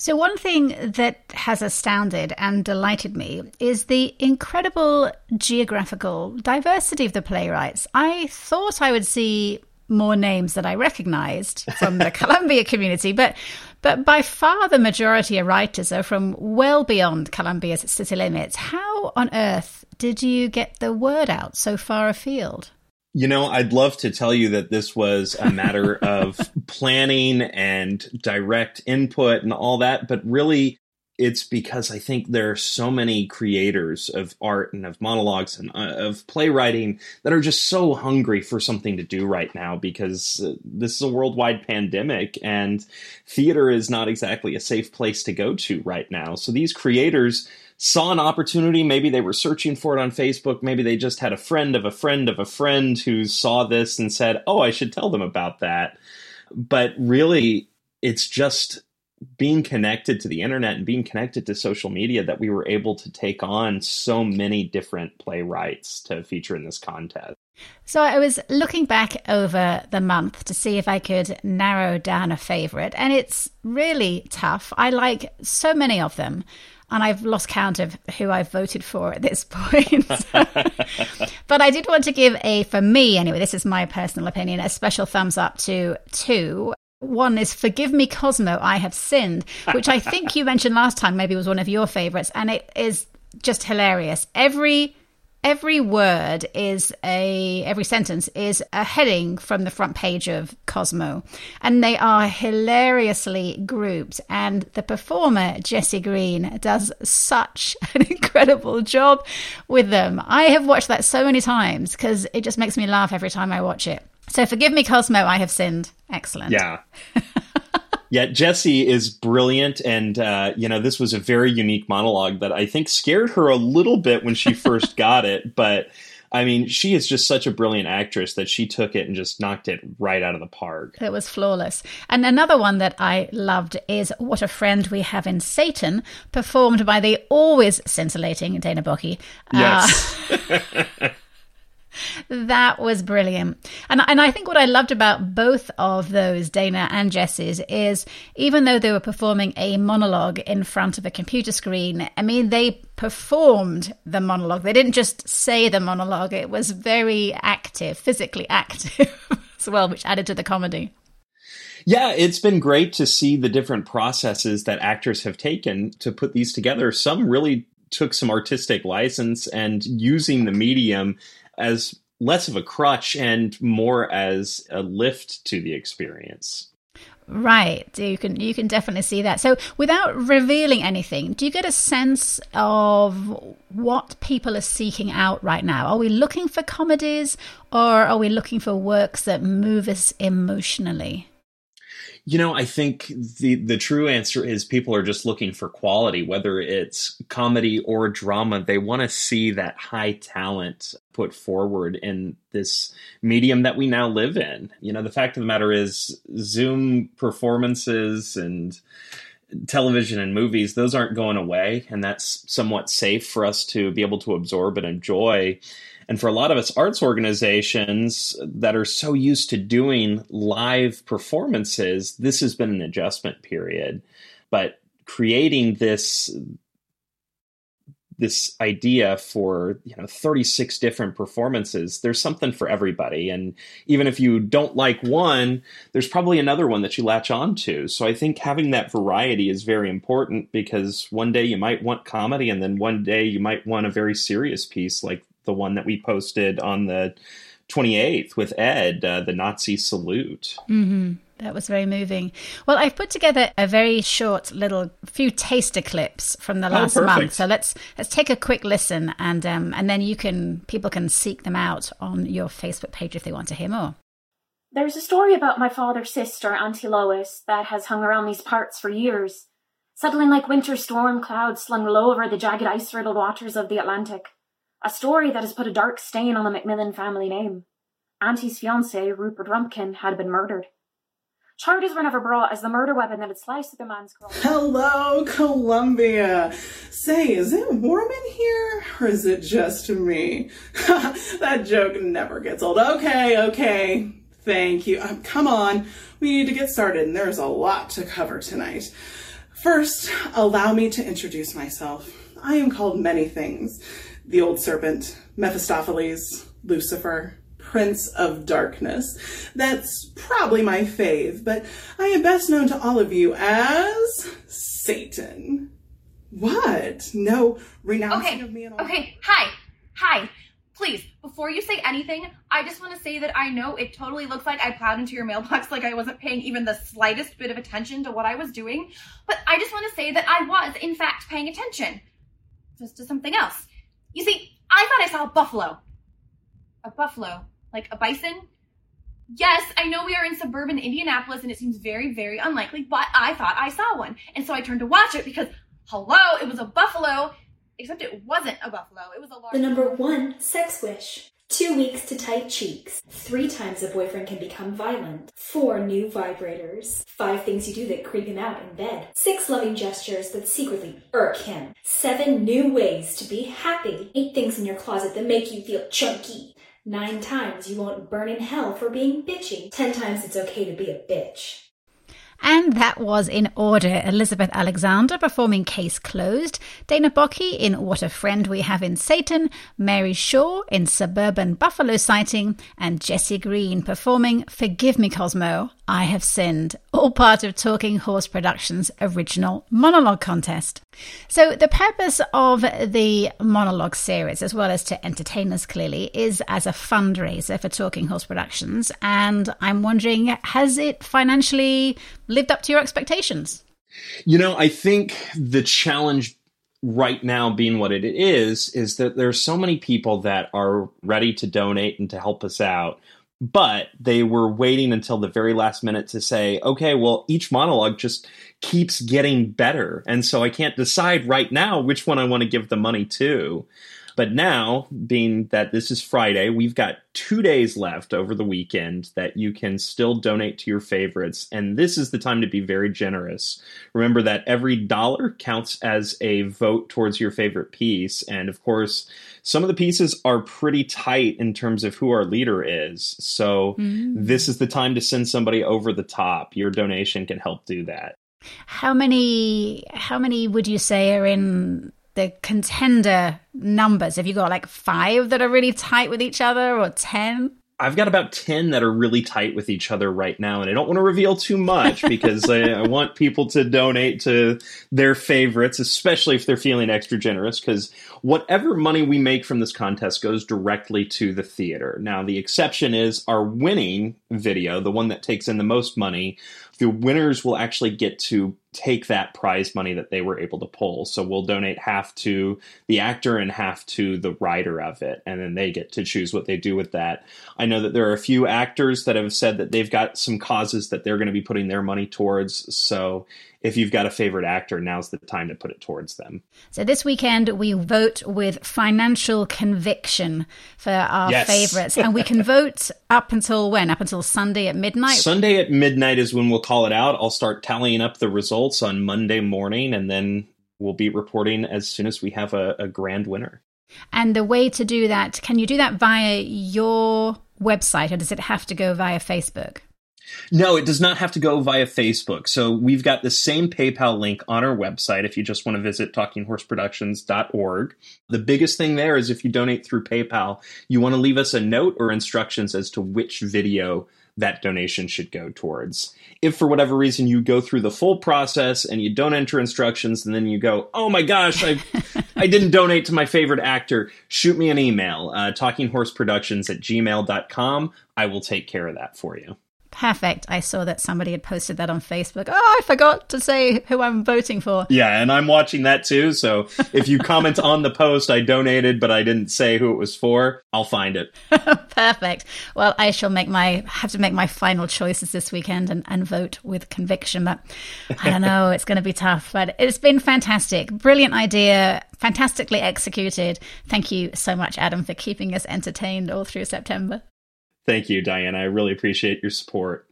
So, one thing that has astounded and delighted me is the incredible geographical diversity of the playwrights. I thought I would see more names that I recognized from the [laughs] Columbia community, but but by far the majority of writers are from well beyond Columbia's city limits. How on earth did you get the word out so far afield? You know, I'd love to tell you that this was a matter [laughs] of planning and direct input and all that, but really it's because I think there are so many creators of art and of monologues and uh, of playwriting that are just so hungry for something to do right now because uh, this is a worldwide pandemic and theater is not exactly a safe place to go to right now. So these creators saw an opportunity. Maybe they were searching for it on Facebook. Maybe they just had a friend of a friend of a friend who saw this and said, Oh, I should tell them about that. But really, it's just being connected to the internet and being connected to social media that we were able to take on so many different playwrights to feature in this contest. So I was looking back over the month to see if I could narrow down a favorite, and it's really tough. I like so many of them and I've lost count of who I've voted for at this [laughs] point. but I did want to give a, for me anyway, this is my personal opinion, a special thumbs up to two. One is Forgive Me Cosmo, I Have Sinned, which I think you mentioned last time maybe was one of your favorites. And it is just hilarious. Every every word is a every sentence is a heading from the front page of Cosmo and they are hilariously grouped and the performer Jesse Green does such [laughs] an incredible job with them. I have watched that so many times cuz it just makes me laugh every time I watch it. So forgive me Cosmo I have sinned. Excellent. Yeah. [laughs] Yeah, Jesse is brilliant, and uh, you know this was a very unique monologue that I think scared her a little bit when she first [laughs] got it. But I mean, she is just such a brilliant actress that she took it and just knocked it right out of the park. It was flawless. And another one that I loved is "What a Friend We Have in Satan," performed by the always scintillating Dana Bocchi. Yes. Uh, [laughs] that was brilliant. And, and I think what I loved about both of those, Dana and Jesse's, is even though they were performing a monologue in front of a computer screen, I mean, they performed the monologue. They didn't just say the monologue, it was very active, physically active [laughs] as well, which added to the comedy. Yeah, it's been great to see the different processes that actors have taken to put these together. Some really took some artistic license and using the medium as less of a crutch and more as a lift to the experience. Right. You can you can definitely see that. So without revealing anything, do you get a sense of what people are seeking out right now? Are we looking for comedies or are we looking for works that move us emotionally? You know, I think the the true answer is people are just looking for quality, whether it's comedy or drama. They want to see that high talent put forward in this medium that we now live in. You know, the fact of the matter is Zoom performances and television and movies, those aren't going away, and that's somewhat safe for us to be able to absorb and enjoy. And for a lot of us arts organizations that are so used to doing live performances, this has been an adjustment period. But creating this this idea for you know 36 different performances there's something for everybody. And even if you don't like one there's probably another one that you latch on to. So i think having that variety is very important because one day you might want comedy and then one day you might want a very serious piece like the one that we posted on the 28th with Ed, uh, the Nazi salute. Mm-hmm. That was very moving. Well, I've put together a very short little few taster clips from the oh, last oh, month. So let's let's take a quick listen, and um, and then you can people can seek them out on your Facebook page if they want to hear more. There's a story about my father's sister, Auntie Lois, that has hung around these parts for years, settling like winter storm clouds slung low over the jagged ice-riddled waters of the Atlantic. A story that has put a dark stain on the Macmillan family name. Auntie's fiance, Rupert Rumpkin, had been murdered. Charges were never brought as the murder weapon that had sliced the man's girl. Hello, Columbia. Say, is it warm in here or is it just me? [laughs] that joke never gets old. Okay, okay. Thank you. Um, come on. We need to get started and there's a lot to cover tonight. First, allow me to introduce myself. I am called many things the old serpent, Mephistopheles, Lucifer, Prince of Darkness. That's probably my fave, but I am best known to all of you as Satan. What? No renouncing okay. of me at all? Okay, hi. Hi. Please, before you say anything, I just want to say that I know it totally looks like I plowed into your mailbox [laughs] like I wasn't paying even the slightest bit of attention to what I was doing, but I just want to say that I was, in fact, paying attention. Just to something else. You see, I thought I saw a buffalo. A buffalo? Like a bison? Yes, I know we are in suburban Indianapolis and it seems very, very unlikely, but I thought I saw one. And so I turned to watch it because, hello, it was a buffalo. Except it wasn't a buffalo. It was a large. The number one sex wish. Two weeks to tight cheeks. Three times a boyfriend can become violent. Four new vibrators. Five things you do that creep him out in bed. Six loving gestures that secretly irk him. Seven new ways to be happy. Eight things in your closet that make you feel chunky. Nine times you won't burn in hell for being bitchy. Ten times it's okay to be a bitch. And that was in order. Elizabeth Alexander performing Case Closed, Dana Bocke in What a Friend We Have in Satan, Mary Shaw in Suburban Buffalo Sighting, and Jesse Green performing Forgive Me Cosmo, I Have Sinned, all part of Talking Horse Productions' original monologue contest. So, the purpose of the monologue series, as well as to entertain us clearly, is as a fundraiser for Talking Horse Productions. And I'm wondering, has it financially lived up to your expectations? You know, I think the challenge right now being what it is is that there's so many people that are ready to donate and to help us out but they were waiting until the very last minute to say, okay, well, each monologue just keeps getting better. And so I can't decide right now which one I want to give the money to. But now, being that this is Friday, we've got two days left over the weekend that you can still donate to your favorites. And this is the time to be very generous. Remember that every dollar counts as a vote towards your favorite piece. And of course, some of the pieces are pretty tight in terms of who our leader is. So mm. this is the time to send somebody over the top. Your donation can help do that. How many how many would you say are in the contender numbers? Have you got like five that are really tight with each other or 10? I've got about 10 that are really tight with each other right now, and I don't want to reveal too much because I, I, [laughs] want people to donate to their favorites, especially if they're feeling extra generous, because whatever money we make from this contest goes directly to the theater. Now, the exception is our winning video, the one that takes in the most money, the winners will actually get to take that prize money that they were able to pull. So we'll donate half to the actor and half to the writer of it, and then they get to choose what they do with that. I know that there are a few actors that have said that they've got some causes that they're going to be putting their money towards. So if you've got a favorite actor, now's the time to put it towards them. So this weekend we vote with financial conviction for our yes. favorites, and we can vote up until when? Up until Sunday at midnight. Sunday at midnight is when we'll call it out. I'll start tallying up the results on Monday morning, and then we'll be reporting as soon as we have a, a grand winner. And the way to do that, can you do that via your website, or does it have to go via Facebook? No, it does not have to go via Facebook. So we've got the same PayPal link on our website if you just want to visit talkinghorseproductions.org. The biggest thing there is if you donate through PayPal, you want to leave us a note or instructions as to which video that donation should go towards. If for whatever reason you go through the full process and you don't enter instructions and then you go, oh my gosh, I [laughs] I didn't donate to my favorite actor, shoot me an email, uh, talkinghorseproductions at gmail.com. I will take care of that for you. Perfect. I saw that somebody had posted that on Facebook. Oh, I forgot to say who I'm voting for. Yeah, and I'm watching that too. So if you comment on the post, I donated, but I didn't say who it was for, I'll find it. [laughs] Perfect. Well, I shall make my have to make my final choices this weekend and, and vote with conviction. But I don't [laughs] know, it's going to be tough. But it's been fantastic. Brilliant idea. Fantastically executed. Thank you so much, Adam, for keeping us entertained all through September. Thank you, Diana. I really appreciate your support.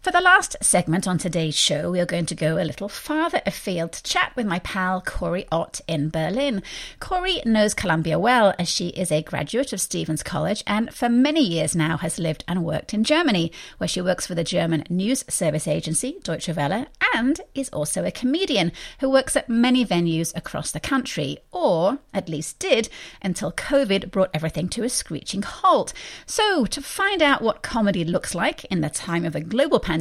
For the last segment on today's show, we are going to go a little farther afield to chat with my pal Corey Ott in Berlin. Corey knows Columbia well as she is a graduate of Stephens College and for many years now has lived and worked in Germany, where she works for the German news service agency Deutsche Welle and is also a comedian who works at many venues across the country, or at least did until COVID brought everything to a screeching halt. So, to find out what comedy looks like in the time of a global pandemic,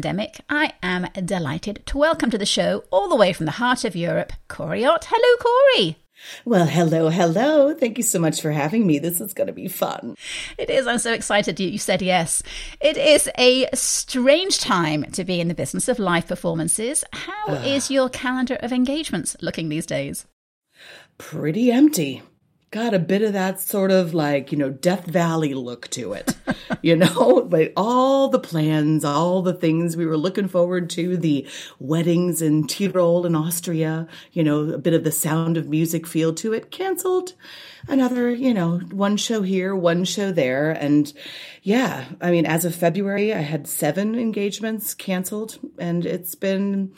I am delighted to welcome to the show, all the way from the heart of Europe, Corey Ott. Hello, Corey. Well, hello, hello. Thank you so much for having me. This is going to be fun. It is. I'm so excited you said yes. It is a strange time to be in the business of live performances. How uh, is your calendar of engagements looking these days? Pretty empty got a bit of that sort of like, you know, Death Valley look to it. [laughs] you know, like all the plans, all the things we were looking forward to, the weddings in Tyrol in Austria, you know, a bit of the sound of music feel to it, canceled. Another, you know, one show here, one show there. And yeah, I mean, as of February, I had seven engagements canceled and it's been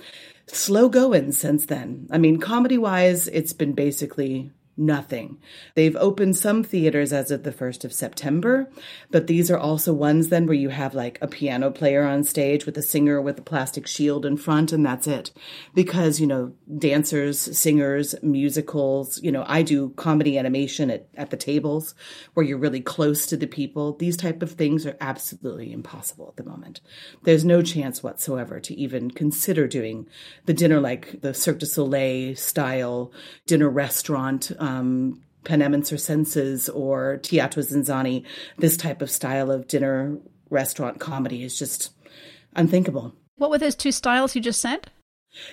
slow going since then. I mean, comedy wise, it's been basically nothing. They've opened some theaters as of the 1st of September, but these are also ones then where you have like a piano player on stage with a singer with a plastic shield in front, and that's it. Because, you know, dancers, singers, musicals, you know, I do comedy animation at, at the tables where you're really close to the people. These type of things are absolutely impossible at the moment. There's no chance whatsoever to even consider doing the dinner like the Cirque du Soleil style dinner restaurant. Um, um, Panem Circenses or Teatro ZinZanni, this type of style of dinner restaurant comedy is just unthinkable. What were those two styles you just said?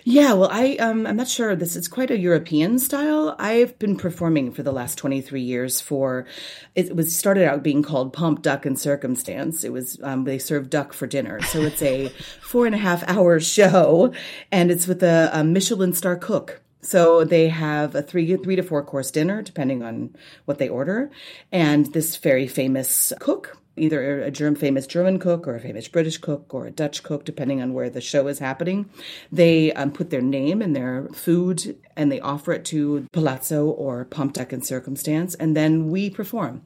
Yeah, well, I um, I'm not sure. This is quite a European style. I've been performing for the last 23 years. For it was started out being called Pomp Duck and Circumstance. It was um, they serve duck for dinner, so it's a [laughs] four and a half hour show, and it's with a, a Michelin star cook. So they have a three three to four course dinner, depending on what they order, and this very famous cook either a German, famous German cook or a famous British cook or a Dutch cook, depending on where the show is happening. They um, put their name and their food and they offer it to Palazzo or Pomp Duck and Circumstance, and then we perform.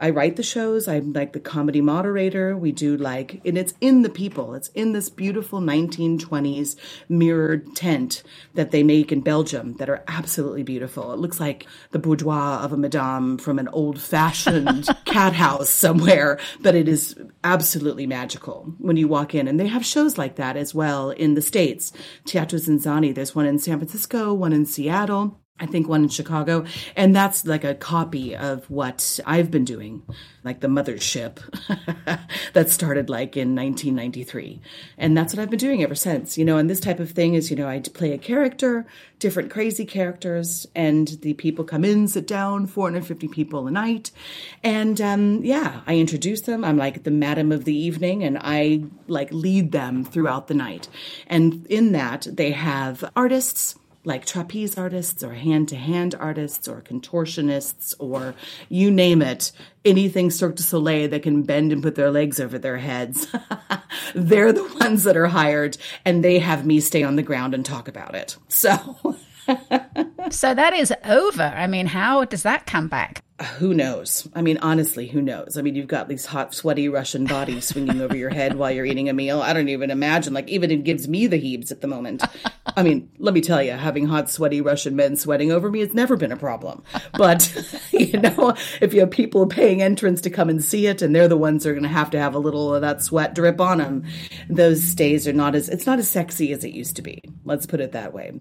I write the shows. I'm like the comedy moderator. We do like, and it's in the people. It's in this beautiful 1920s mirrored tent that they make in Belgium that are absolutely beautiful. It looks like the boudoir of a madame from an old fashioned [laughs] cat house somewhere, but it is absolutely magical when you walk in. And they have shows like that as well in the States. Teatro ZinZanni, there's one in San Francisco, one in Seattle. I think one in Chicago. And that's like a copy of what I've been doing, like the mothership [laughs] that started like in 1993. And that's what I've been doing ever since, you know. And this type of thing is, you know, I play a character, different crazy characters, and the people come in, sit down, 450 people a night. And um, yeah, I introduce them. I'm like the madam of the evening, and I like lead them throughout the night. And in that, they have artists like trapeze artists or hand to hand artists or contortionists or you name it, anything Cirque du Soleil that can bend and put their legs over their heads. [laughs] They're the ones that are hired and they have me stay on the ground and talk about it. So. [laughs] so that is over. I mean, how does that come back? Who knows? I mean, honestly, who knows? I mean, you've got these hot, sweaty Russian bodies swinging over your head while you're eating a meal. I don't even imagine. Like, even it gives me the heaves at the moment. I mean, let me tell you, having hot, sweaty Russian men sweating over me has never been a problem. But, [laughs] you know, if you have people paying entrance to come and see it and they're the ones that are going to have to have a little of that sweat drip on them, those days are not as, it's not as sexy as it used to be. Let's put it that way.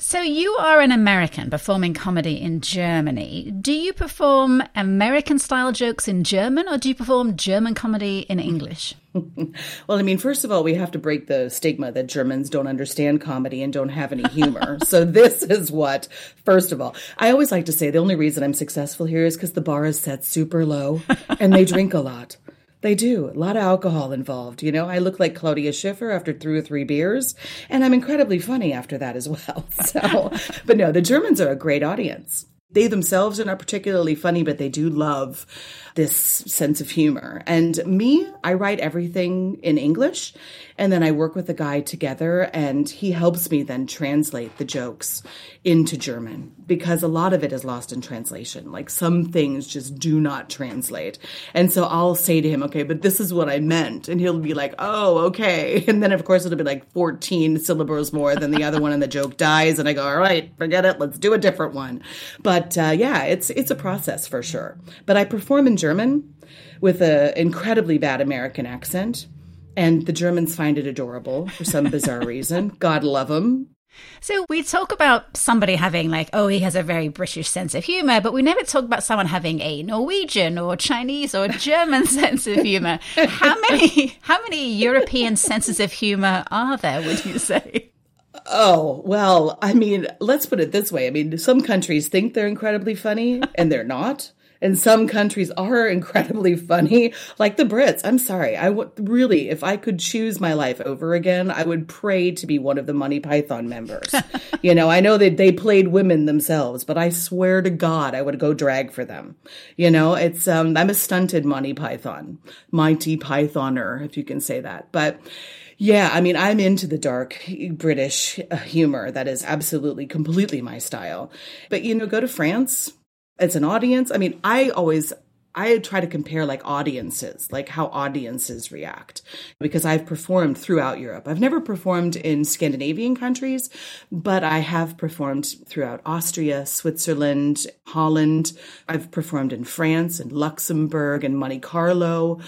So, you are an American performing comedy in Germany. Do you perform American style jokes in German or do you perform German comedy in English? [laughs] well, I mean, first of all, we have to break the stigma that Germans don't understand comedy and don't have any humor. [laughs] so, this is what, first of all, I always like to say the only reason I'm successful here is because the bar is set super low and they drink a lot. They do. A lot of alcohol involved. You know, I look like Claudia Schiffer after three or three beers, and I'm incredibly funny after that as well. [laughs] So, but no, the Germans are a great audience. They themselves are not particularly funny, but they do love this sense of humor. And me, I write everything in English and then I work with a guy together and he helps me then translate the jokes into German because a lot of it is lost in translation. Like some things just do not translate. And so I'll say to him, okay, but this is what I meant. And he'll be like, oh, okay. [laughs] And then of course it'll be like 14 syllables more than the other one and the joke dies. And I go, all right, forget it. Let's do a different one. But uh, yeah, it's, it's a process for sure. But I perform in German with an incredibly bad American accent and the Germans find it adorable for some bizarre [laughs] reason. God love them. So we talk about somebody having like, oh, he has a very British sense of humor, but we never talk about someone having a Norwegian or Chinese or German [laughs] sense of humor. How [laughs] many how many European senses of humor are there, would you say? Oh, well, I mean, let's put it this way. I mean, some countries think they're incredibly funny and they're not and some countries are [laughs] incredibly funny, like the Brits. I'm sorry. I would really, if I could choose my life over again, I would pray to be one of the Monty Python members. [laughs] you know, I know that they played women themselves, but I swear to God, I would go drag for them. You know, it's, um, I'm a stunted Monty Python, Monty Pythoner, if you can say that. But, yeah, I mean, I'm into the dark British humor. That is absolutely, completely my style. But, you know, go to France, as an audience. I mean, I always I try to compare like audiences, like how audiences react, because I've performed throughout Europe. I've never performed in Scandinavian countries, but I have performed throughout Austria, Switzerland, Holland. I've performed in France and Luxembourg and Monte Carlo.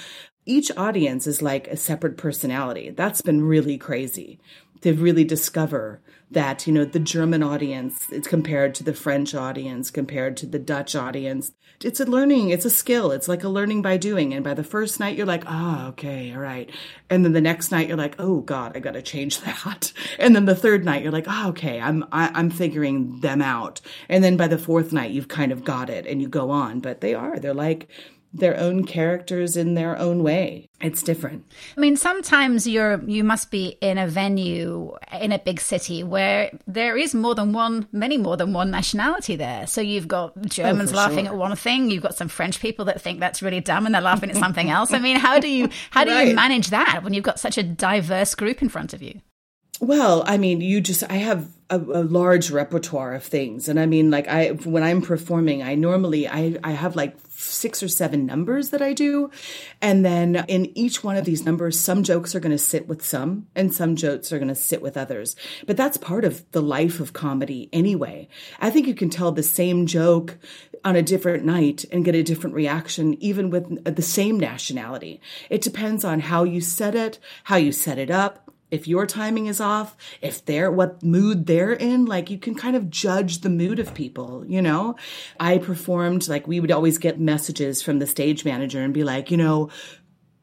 Each audience is like a separate personality. That's been really crazy to really discover that you know the german audience is compared to the french audience compared to the dutch audience. It's a learning it's a skill. It's like a learning by doing. And by the first night you're like oh okay all right. And then the next night you're like oh god i gotta change [laughs] that. And then the third night you're like oh okay i'm I, am i am figuring them out. And then by the fourth night you've kind of got it and you go on. But they are they're like their own characters in their own way. It's different. I mean, sometimes you're you must be in a venue in a big city where there is more than one, many more than one nationality there. So you've got oh, Germans oh, laughing sure. at one thing, you've got some French people that think that's really dumb and they're laughing at something [laughs] else. I mean, how do you how do right. you manage that when you've got such a diverse group in front of you? Well, I mean, you just I have a, a, large repertoire of things. And I mean, like I, when I'm performing, I normally, I, I have like six or seven numbers that I do. And then in each one of these numbers, some jokes are going to sit with some and some jokes are going to sit with others. But that's part of the life of comedy anyway. I think you can tell the same joke on a different night and get a different reaction, even with the same nationality. It depends on how you set it, how you set it up, if your timing is off, if they're what mood they're in, like you can kind of judge the mood of people, you know? I performed, like we would always get messages from the stage manager and be like, you know,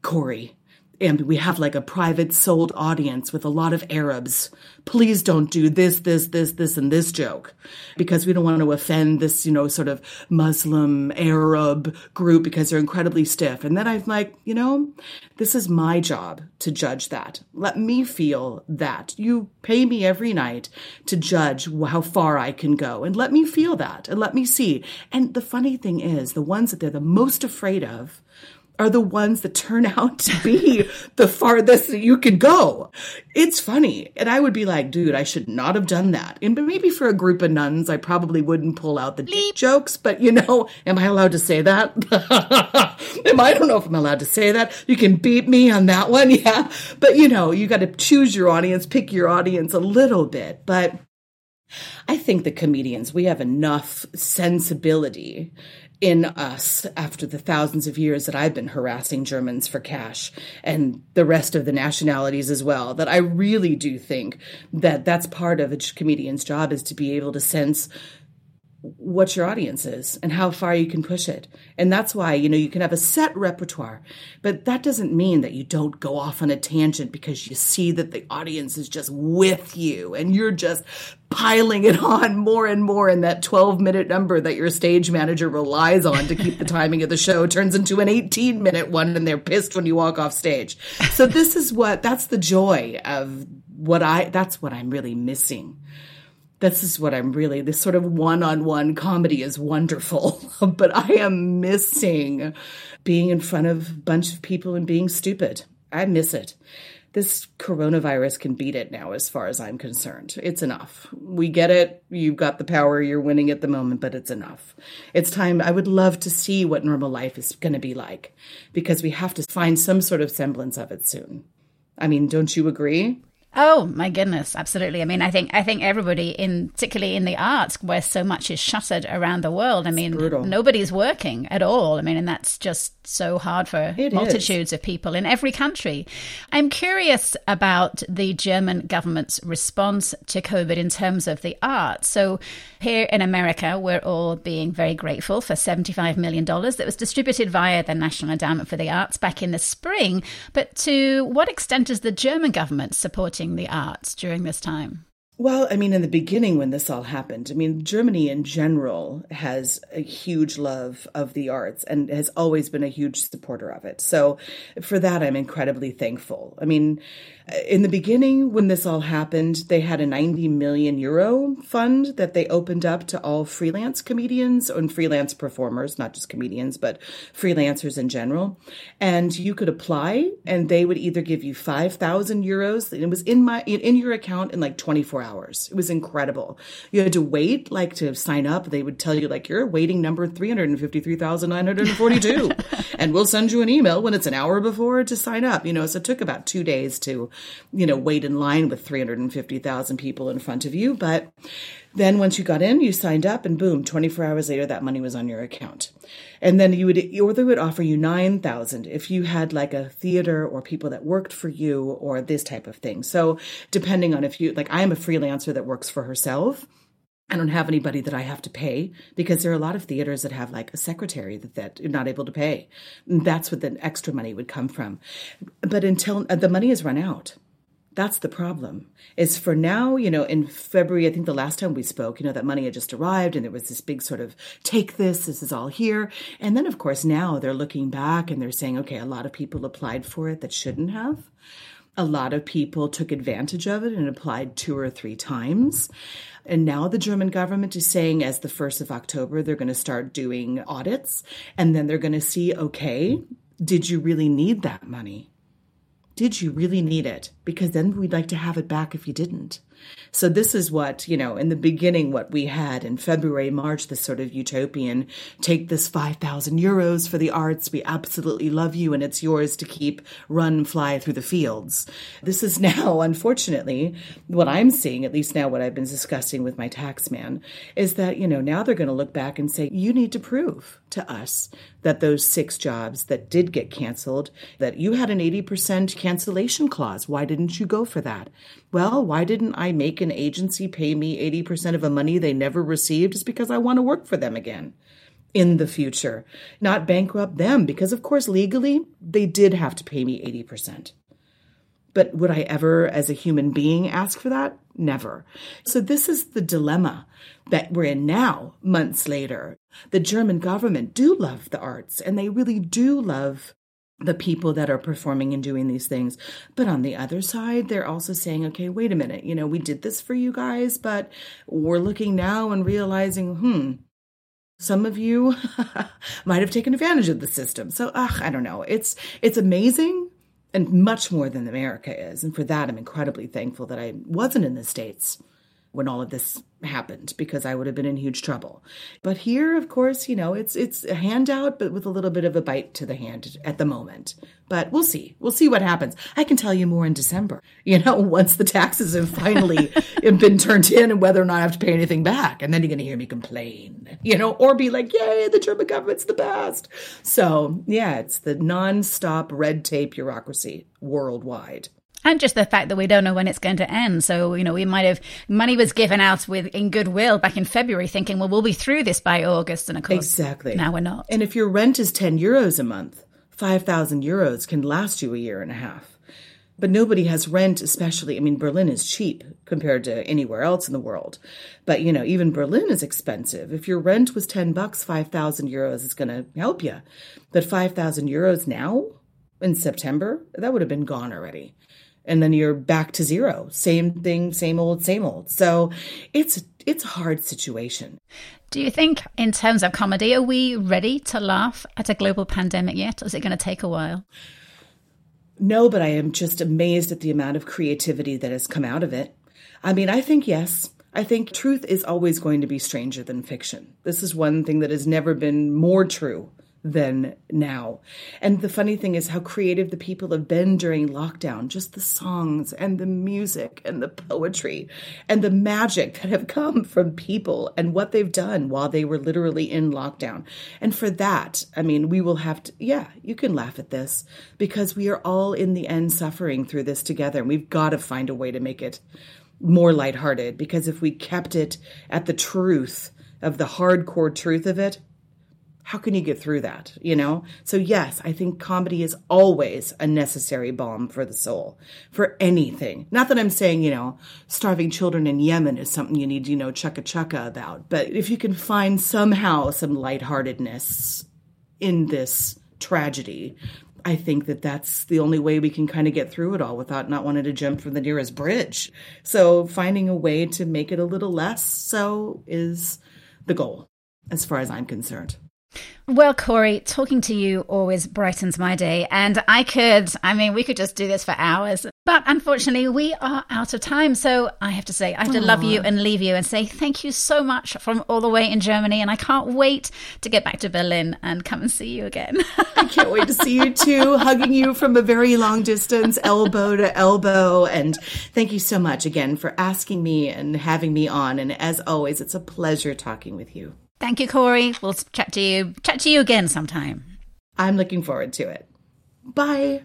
Corey, and we have like a private sold audience with a lot of Arabs. Please don't do this, this, this, this, and this joke because we don't want to offend this, you know, sort of Muslim Arab group because they're incredibly stiff. And then I'm like, you know, this is my job to judge that. Let me feel that. You pay me every night to judge how far I can go and let me feel that and let me see. And the funny thing is, the ones that they're the most afraid of are the ones that turn [laughs] out to be the farthest that you can go. It's funny. And I would be like, dude, I should not have done that. And maybe for a group of nuns, I probably wouldn't pull out the deep jokes, but you know, am I allowed to say that? [laughs] am I, I don't know if I'm allowed to say that. You can beat me on that one. [laughs] Yeah. But you know, you got to choose your audience, pick your audience a little bit. But I think the comedians, we have enough sensibility in us after the thousands of years that I've been harassing Germans for cash and the rest of the nationalities as well. That I really do think that that's part of a comedian's job is to be able to sense what your audience is and how far you can push it. And that's why, you know, you can have a set repertoire, but that doesn't mean that you don't go off on a tangent because you see that the audience is just with you and you're just piling it on more and more in that 12 minute number that your stage manager relies on to keep the [laughs] timing of the show turns into an 18 minute one and they're pissed when you walk off stage. So this is what that's the joy of what I that's what I'm really missing this is what I'm really, this sort of one on one comedy is wonderful, [laughs] but I am missing being in front of a bunch of people and being stupid. I miss it. This coronavirus can beat it now, as far as I'm concerned. It's enough. We get it. You've got the power. You're winning at the moment, but it's enough. It's time. I would love to see what normal life is going to be like because we have to find some sort of semblance of it soon. I mean, don't you agree? Oh my goodness, absolutely. I mean, I think I think everybody in particularly in the arts where so much is shuttered around the world. I mean, nobody's working at all. I mean, and that's just so hard for it multitudes is. of people in every country. I'm curious about the German government's response to COVID in terms of the arts. So here in America, we're all being very grateful for $75 million that was distributed via the National Endowment for the Arts back in the spring. But to what extent is the German government supporting the arts during this time? Well, I mean, in the beginning when this all happened, I mean, Germany in general has a huge love of the arts and has always been a huge supporter of it. So for that, I'm incredibly thankful. I mean, in the beginning, when this all happened, they had a 90 million euro fund that they opened up to all freelance comedians and freelance performers, not just comedians, but freelancers in general. And you could apply and they would either give you 5,000 euros. It was in my, in your account in like 24 hours. It was incredible. You had to wait, like to sign up. They would tell you like, you're waiting number 353,942 [laughs] and we'll send you an email when it's an hour before to sign up. You know, so it took about two days to you know, wait in line with 350,000 people in front of you. But then once you got in, you signed up and boom, 24 hours later, that money was on your account. And then you would, or they would offer you 9,000 if you had like a theater or people that worked for you or this type of thing. So depending on if you, like I am a freelancer that works for herself. I don't have anybody that I have to pay because there are a lot of theaters that have like a secretary that, that you're not able to pay. That's what the extra money would come from. But until uh, the money is run out, that's the problem. Is for now, you know, in February, I think the last time we spoke, you know, that money had just arrived and there was this big sort of take this, this is all here. And then, of course, now they're looking back and they're saying, okay, a lot of people applied for it that shouldn't have. A lot of people took advantage of it and applied two or three times. And now the German government is saying as the 1st of October, they're going to start doing audits and then they're going to see, okay, did you really need that money? Did you really need it? Because then we'd like to have it back if you didn't. So this is what, you know, in the beginning, what we had in February, March, this sort of utopian, take this 5,000 euros for the arts. We absolutely love you and it's yours to keep, run, fly through the fields. This is [laughs] now, unfortunately, what I'm seeing, at least now what I've been discussing with my tax man, is that, you know, now they're going to look back and say, you need to prove to us that those six jobs that did get canceled, that you had an 80% cancellation clause. Why didn't you go for that? Well, why didn't I make an agency pay me 80% of a money they never received? is because I want to work for them again in the future, not bankrupt them, because of course, legally, they did have to pay me 80%. But would I ever, as a human being, ask for that? Never. So, this is the dilemma that we're in now, months later. The German government do love the arts, and they really do love the people that are performing and doing these things. But on the other side, they're also saying, okay, wait a minute, you know, we did this for you guys, but we're looking now and realizing, hmm, some of you [laughs] might have taken advantage of the system. So, ugh, I don't know. It's it's amazing and much more than America is. And for that, I'm incredibly thankful that I wasn't in the States when all of this happened because I would have been in huge trouble. But here, of course, you know, it's it's a handout, but with a little bit of a bite to the hand at the moment. But we'll see. We'll see what happens. I can tell you more in December. [laughs] You know, once the taxes have finally [laughs] been turned in and whether or not I have to pay anything back. And then you're gonna hear me complain, you know, or be like, yay, the German government's the best. So yeah, it's the non-stop red tape bureaucracy worldwide and just the fact that we don't know when it's going to end. So, you know, we might have money was given out with in goodwill back in February, thinking, well, we'll be through this by August, and of course, exactly now we're not. And if your rent is ten euros a month, five thousand euros can last you a year and a half. But nobody has rent, especially. I mean, Berlin is cheap compared to anywhere else in the world. But, you know, even Berlin is expensive. If your rent was 10 bucks, 5,000 euros is going to help you. But 5,000 euros now in September, that would have been gone already and then you're back to zero. Same thing, same old, same old. So it's it's a hard situation. Do you think, in terms of comedy, are we ready to laugh at a global pandemic yet? Or is it going to take a while? No, but I am just amazed at the amount of creativity that has come out of it. I mean, I think yes. I think truth is always going to be stranger than fiction. This is one thing that has never been more true than now. And the funny thing is how creative the people have been during lockdown, just the songs and the music and the poetry and the magic that have come from people and what they've done while they were literally in lockdown. And for that, I mean, we will have to, yeah, you can laugh at this because we are all in the end suffering through this together. And we've got to find a way to make it more lighthearted because if we kept it at the truth of the hardcore truth of it, how can you get through that? You know? So, yes, I think comedy is always a necessary balm for the soul for anything. Not that I'm saying, you know, starving children in Yemen is something you need, you know, chukka chukka about, but if you can find somehow some lightheartedness in this tragedy, I think that that's the only way we can kind of get through it all without not wanting to jump from the nearest bridge. So, finding a way to make it a little less so is the goal, as far as I'm concerned. Well, Corey, talking to you always brightens my day. And I could, I mean, we could just do this for hours. But unfortunately, we are out of time. So I have to say, I have to Aww. love you and leave you and say thank you so much from all the way in Germany. And I can't wait to get back to Berlin and come and see you again. I can't wait to see you too, [laughs] hugging you from a very long distance, elbow to elbow. And thank you so much again for asking me and having me on. And as always, it's a pleasure talking with you. Thank you, Corey. We'll chat to you chat to you again sometime. I'm looking forward to it. Bye.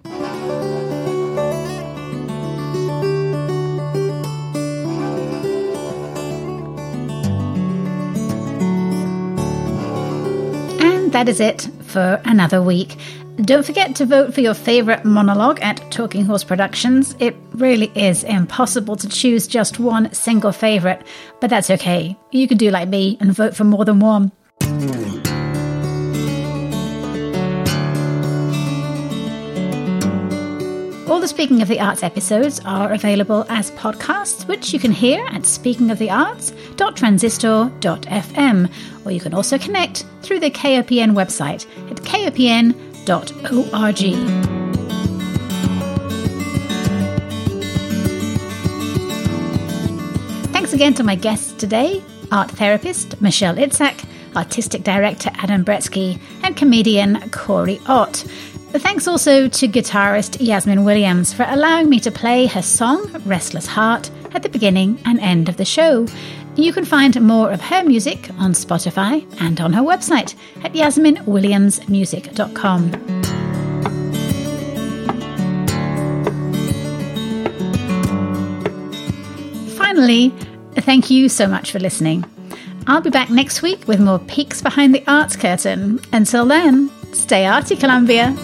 And that is it for another week. Don't forget to vote for your favourite monologue at Talking Horse Productions. It really is impossible to choose just one single favourite, but that's okay. You can do like me and vote for more than one. All the Speaking of the Arts episodes are available as podcasts, which you can hear at speakingofthearts.transistor.fm, or you can also connect through the KOPN website at kopn.org. Thanks again to my guests today art therapist Michelle Itzcak, artistic director Adam Brietzke, and comedian Corey Ott. Thanks also to guitarist Yasmin Williams for allowing me to play her song, Restless Heart, at the beginning and end of the show. You can find more of her music on Spotify and on her website at yasminwilliamsmusic.com. Finally, thank you so much for listening. I'll be back next week with more peeks behind the arts curtain. Until then, stay arty, Columbia.